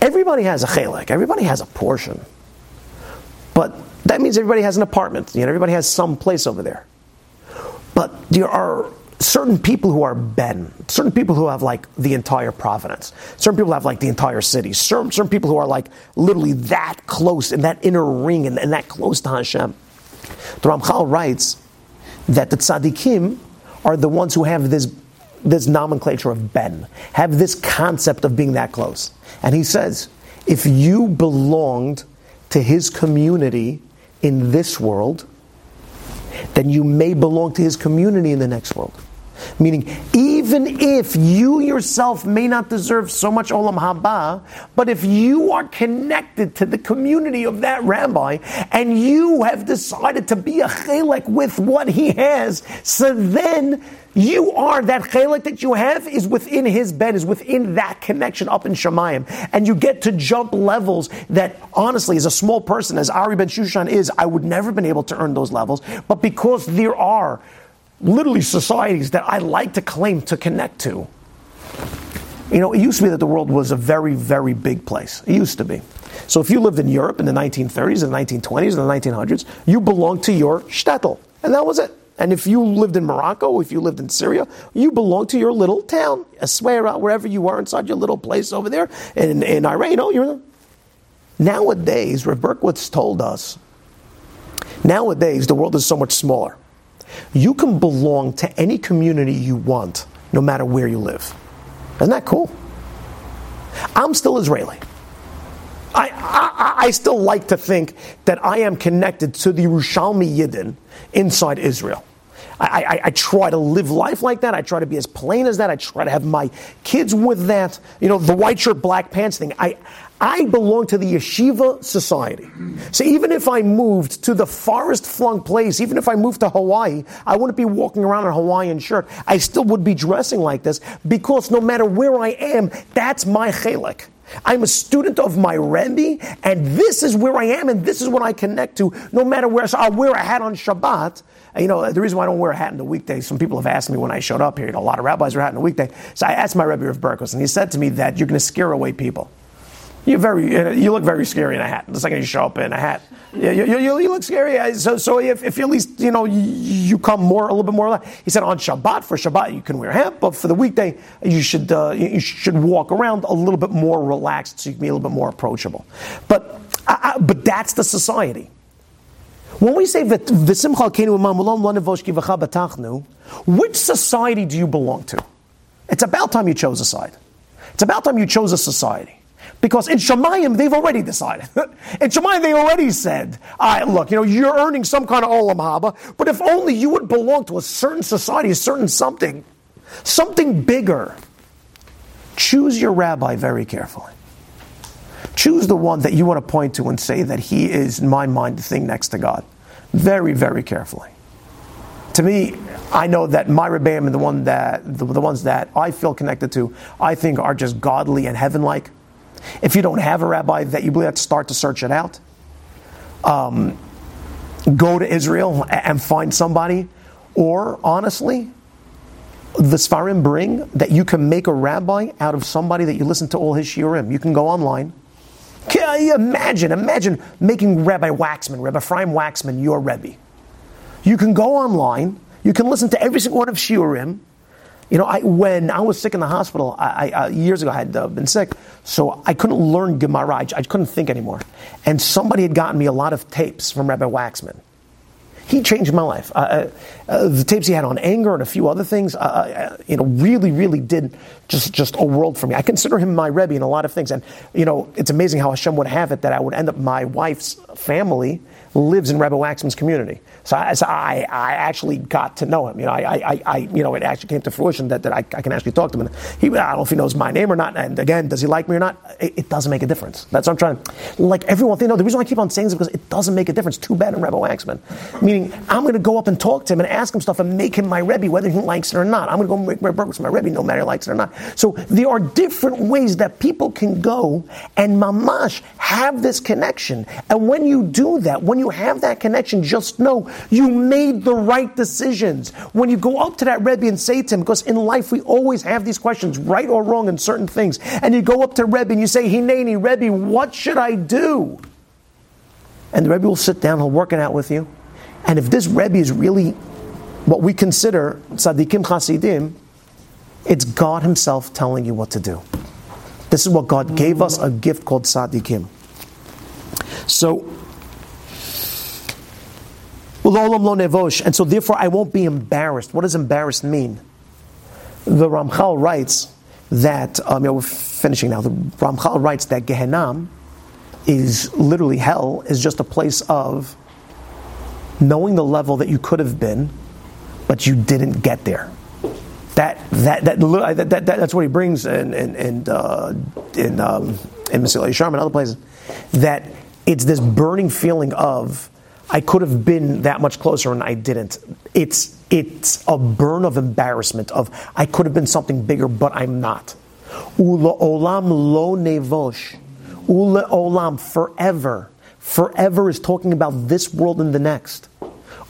Everybody has a chelek. Everybody has a portion. But that means everybody has an apartment. You know, everybody has some place over there. But there are certain people who are Ben, certain people who have like the entire providence, certain people have like the entire city, certain, certain people who are like literally that close in that inner ring and, and that close to Hashem. The Ramchal writes that the tzaddikim are the ones who have this, this nomenclature of Ben, have this concept of being that close. And he says, if you belonged to his community in this world, then you may belong to his community in the next world. Meaning, even if you yourself may not deserve so much olam haba, but if you are connected to the community of that rabbi and you have decided to be a chelek with what he has, so then you are that chelek that you have is within his bed, is within that connection up in Shemayim. And you get to jump levels that honestly, as a small person, as Ari Ben Shushan is, I would never have been able to earn those levels. But because there are literally societies that I like to claim to connect to. You know, it used to be that the world was a very, very big place. It used to be. So if you lived in Europe in the 1930s, and the 1920s, and the 1900s, you belonged to your shtetl, and that was it. And if you lived in Morocco, if you lived in Syria, you belonged to your little town, Aswera, wherever you are inside your little place over there in, in Iran. You know, you're nowadays, Rav Berkowitz told us, nowadays the world is so much smaller. You can belong to any community you want, no matter where you live. Isn't that cool? I'm still Israeli. I, I, I, still like to think that I am connected to the Yerushalmi Yidden inside Israel. I, I, I, try to live life like that. I try to be as plain as that. I try to have my kids with that. You know, the white shirt, black pants thing. I, I belong to the yeshiva society. So even if I moved to the forest flung place, even if I moved to Hawaii, I wouldn't be walking around in a Hawaiian shirt. I still would be dressing like this because no matter where I am, that's my chalik. I'm a student of my Rebbe, and this is where I am, and this is what I connect to, no matter where. So I'll wear a hat on Shabbat. You know, the reason why I don't wear a hat in the weekday, some people have asked me when I showed up here, you know, a lot of rabbis wear a hat in the weekday. So I asked my Rebbe of Berkos, and he said to me that you're going to scare away people. You're very, you look very scary in a hat. The second you show up in a hat, you, you, you, look scary. So, so if, if at least you know you come more a little bit more. He said on Shabbat for Shabbat you can wear a hat, but for the weekday you should uh, you should walk around a little bit more relaxed, so you can be a little bit more approachable. But I, but that's the society. When we say which society do you belong to? It's about time you chose a side. It's about time you chose a society. Because in Shemayim, they've already decided. in Shemayim, they already said, right, look, you know, you're earning some kind of olam haba, but if only you would belong to a certain society, a certain something, something bigger. Choose your rabbi very carefully. Choose the one that you want to point to and say that he is, in my mind, the thing next to God. Very, very carefully. To me, I know that my rebbeim and the one that the, the ones that I feel connected to, I think are just godly and heaven-like. If you don't have a rabbi that you believe, start to search it out. Um, go to Israel and find somebody, or honestly, the Sfarim bring that you can make a rabbi out of somebody that you listen to all his shiurim. You can go online. Can you imagine, imagine making Rabbi Wachsman, Rabbi Ephraim Wachsman, your Rebbe. You can go online, you can listen to every single one of shiurim, you know, I, when I was sick in the hospital I, I, uh, years ago, I had uh, been sick, so I couldn't learn Gemara. I, I, couldn't think anymore. And somebody had gotten me a lot of tapes from Rabbi Wachsman. He changed my life. Uh, uh, uh the tapes he had on anger and a few other things, uh, you know, really, really did just, just a world for me. I consider him my Rebbe in a lot of things. And, you know, it's amazing how Hashem would have it that I would end up my wife's family lives in Rebbe Wachsman's community. So, I, so I, I, actually got to know him. You know, I, I, I, you know, it actually came to fruition that, that I, I, can actually talk to him. He, I don't know if he knows my name or not. And again, does he like me or not? It, it doesn't make a difference. That's what I'm trying to, like everyone, you know, the reason I keep on saying this is because it doesn't make a difference. Too bad in Rebbe Wachsman. Meaning, I'm going to go up and talk to him and ask him stuff and make him my Rebbe, whether he likes it or not. I'm going to go make Rebbe my Rebbe, no matter he likes it or not. So there are different ways that people can go and mamash have this connection. And when you do that, when you have that connection, just know you made the right decisions. When you go up to that Rebbe and say to him, because in life we always have these questions, right or wrong in certain things, and you go up to Rebbe and you say, Hineni, Rebbe, what should I do? And the Rebbe will sit down, he'll work it out with you. And if this Rebbe is really what we consider tzaddikim chasidim, it's God Himself telling you what to do. This is what God gave us a gift called tzaddikim. So, and so therefore I won't be embarrassed. What does embarrassed mean? The Ramchal writes that, um, know, we're finishing now, the Ramchal writes that Gehenna is literally hell, is just a place of knowing the level that you could have been, but you didn't get there. That that that, that, that, that's what he brings in in in, uh, in um, in Yesharim and other places. That it's this burning feeling of I could have been that much closer and I didn't. It's it's a burn of embarrassment of I could have been something bigger, but I'm not. Ula olam lo nevosh. Ula olam forever. Forever is talking about this world and the next.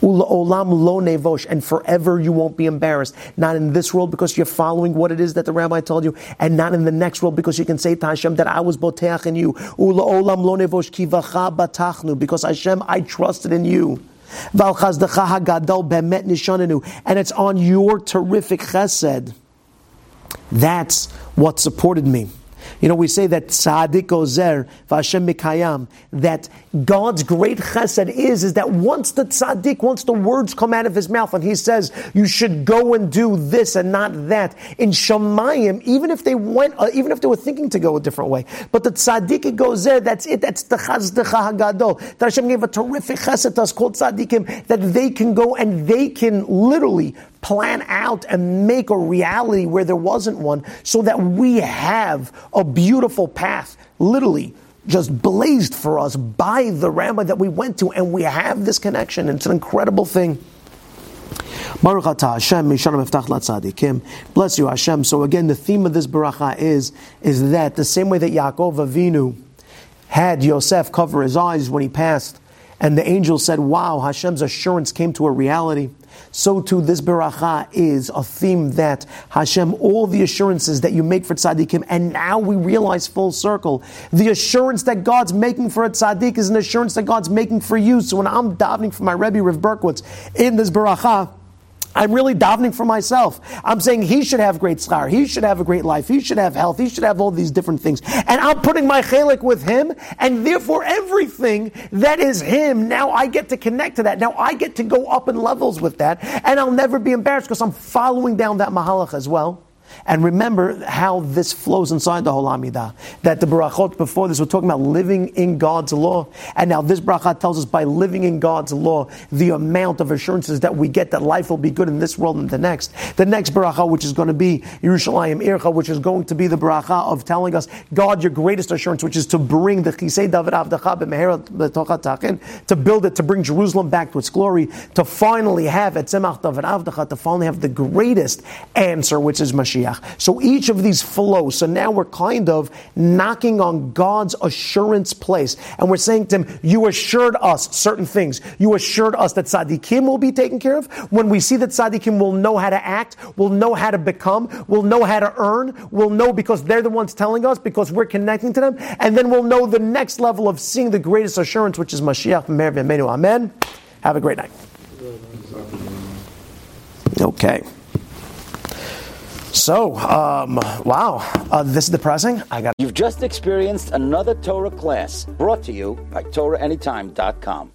Olam lo nevosh, and forever you won't be embarrassed. Not in this world because you're following what it is that the rabbi told you, and not in the next world because you can say to Hashem that I was boteach in you. Ula olam lo nevosh kivacha batachnu, because Hashem, I trusted in you. And it's on your terrific chesed. That's what supported me. You know, we say that tzaddik ozer v'Hashem mikayam, that God's great chesed is, is that once the tzaddik, once the words come out of his mouth and he says, you should go and do this and not that, in Shemayim, even if they went, uh, even if they were thinking to go a different way, but the tzaddik there, that's it, that's the chazdecha hagadol. That Hashem gave a terrific chesed to us called tzaddikim, that they can go and they can literally plan out and make a reality where there wasn't one so that we have a beautiful path, literally just blazed for us by the rabbi that we went to, and we have this connection. It's an incredible thing. Bless you, Hashem. So again, the theme of this baracha is, is that the same way that Yaakov Avinu had Yosef cover his eyes when he passed, and the angel said, Wow, Hashem's assurance came to a reality so too this beracha is a theme that Hashem, all the assurances that you make for tzaddikim, and now we realize full circle, the assurance that God's making for a tzaddik is an assurance that God's making for you. So when I'm davening for my Rebbe Rav Berkowitz in this beracha, I'm really davening for myself. I'm saying he should have great schar, he should have a great life, he should have health, he should have all these different things. And I'm putting my chalik with him, and therefore everything that is him, now I get to connect to that. Now I get to go up in levels with that, and I'll never be embarrassed because I'm following down that mahalach as well. And remember how this flows inside the whole Amidah. That the brachot before this, we're talking about living in God's law. And now this bracha tells us by living in God's law, the amount of assurances that we get that life will be good in this world and the next. The next bracha, which is going to be Yerushalayim Ircha, which is going to be the bracha of telling us, God, your greatest assurance, which is to bring the Chisei David Avdacha to build it, to bring Jerusalem back to its glory, to finally have Etzemach David Avdacha, to finally have the greatest answer, which is Mashiach. Mashiach. So each of these flows. So now we're kind of knocking on God's assurance place. And we're saying to him, you assured us certain things. You assured us that tzaddikim will be taken care of. When we see that tzaddikim will know how to act, will know how to become, will know how to earn, will know because they're the ones telling us, because we're connecting to them. And then we'll know the next level of seeing the greatest assurance, which is Mashiach. Amen. Have a great night. Okay. So, um, wow, uh, this is depressing. I got. You've just experienced another Torah class brought to you by TorahAnytime.com.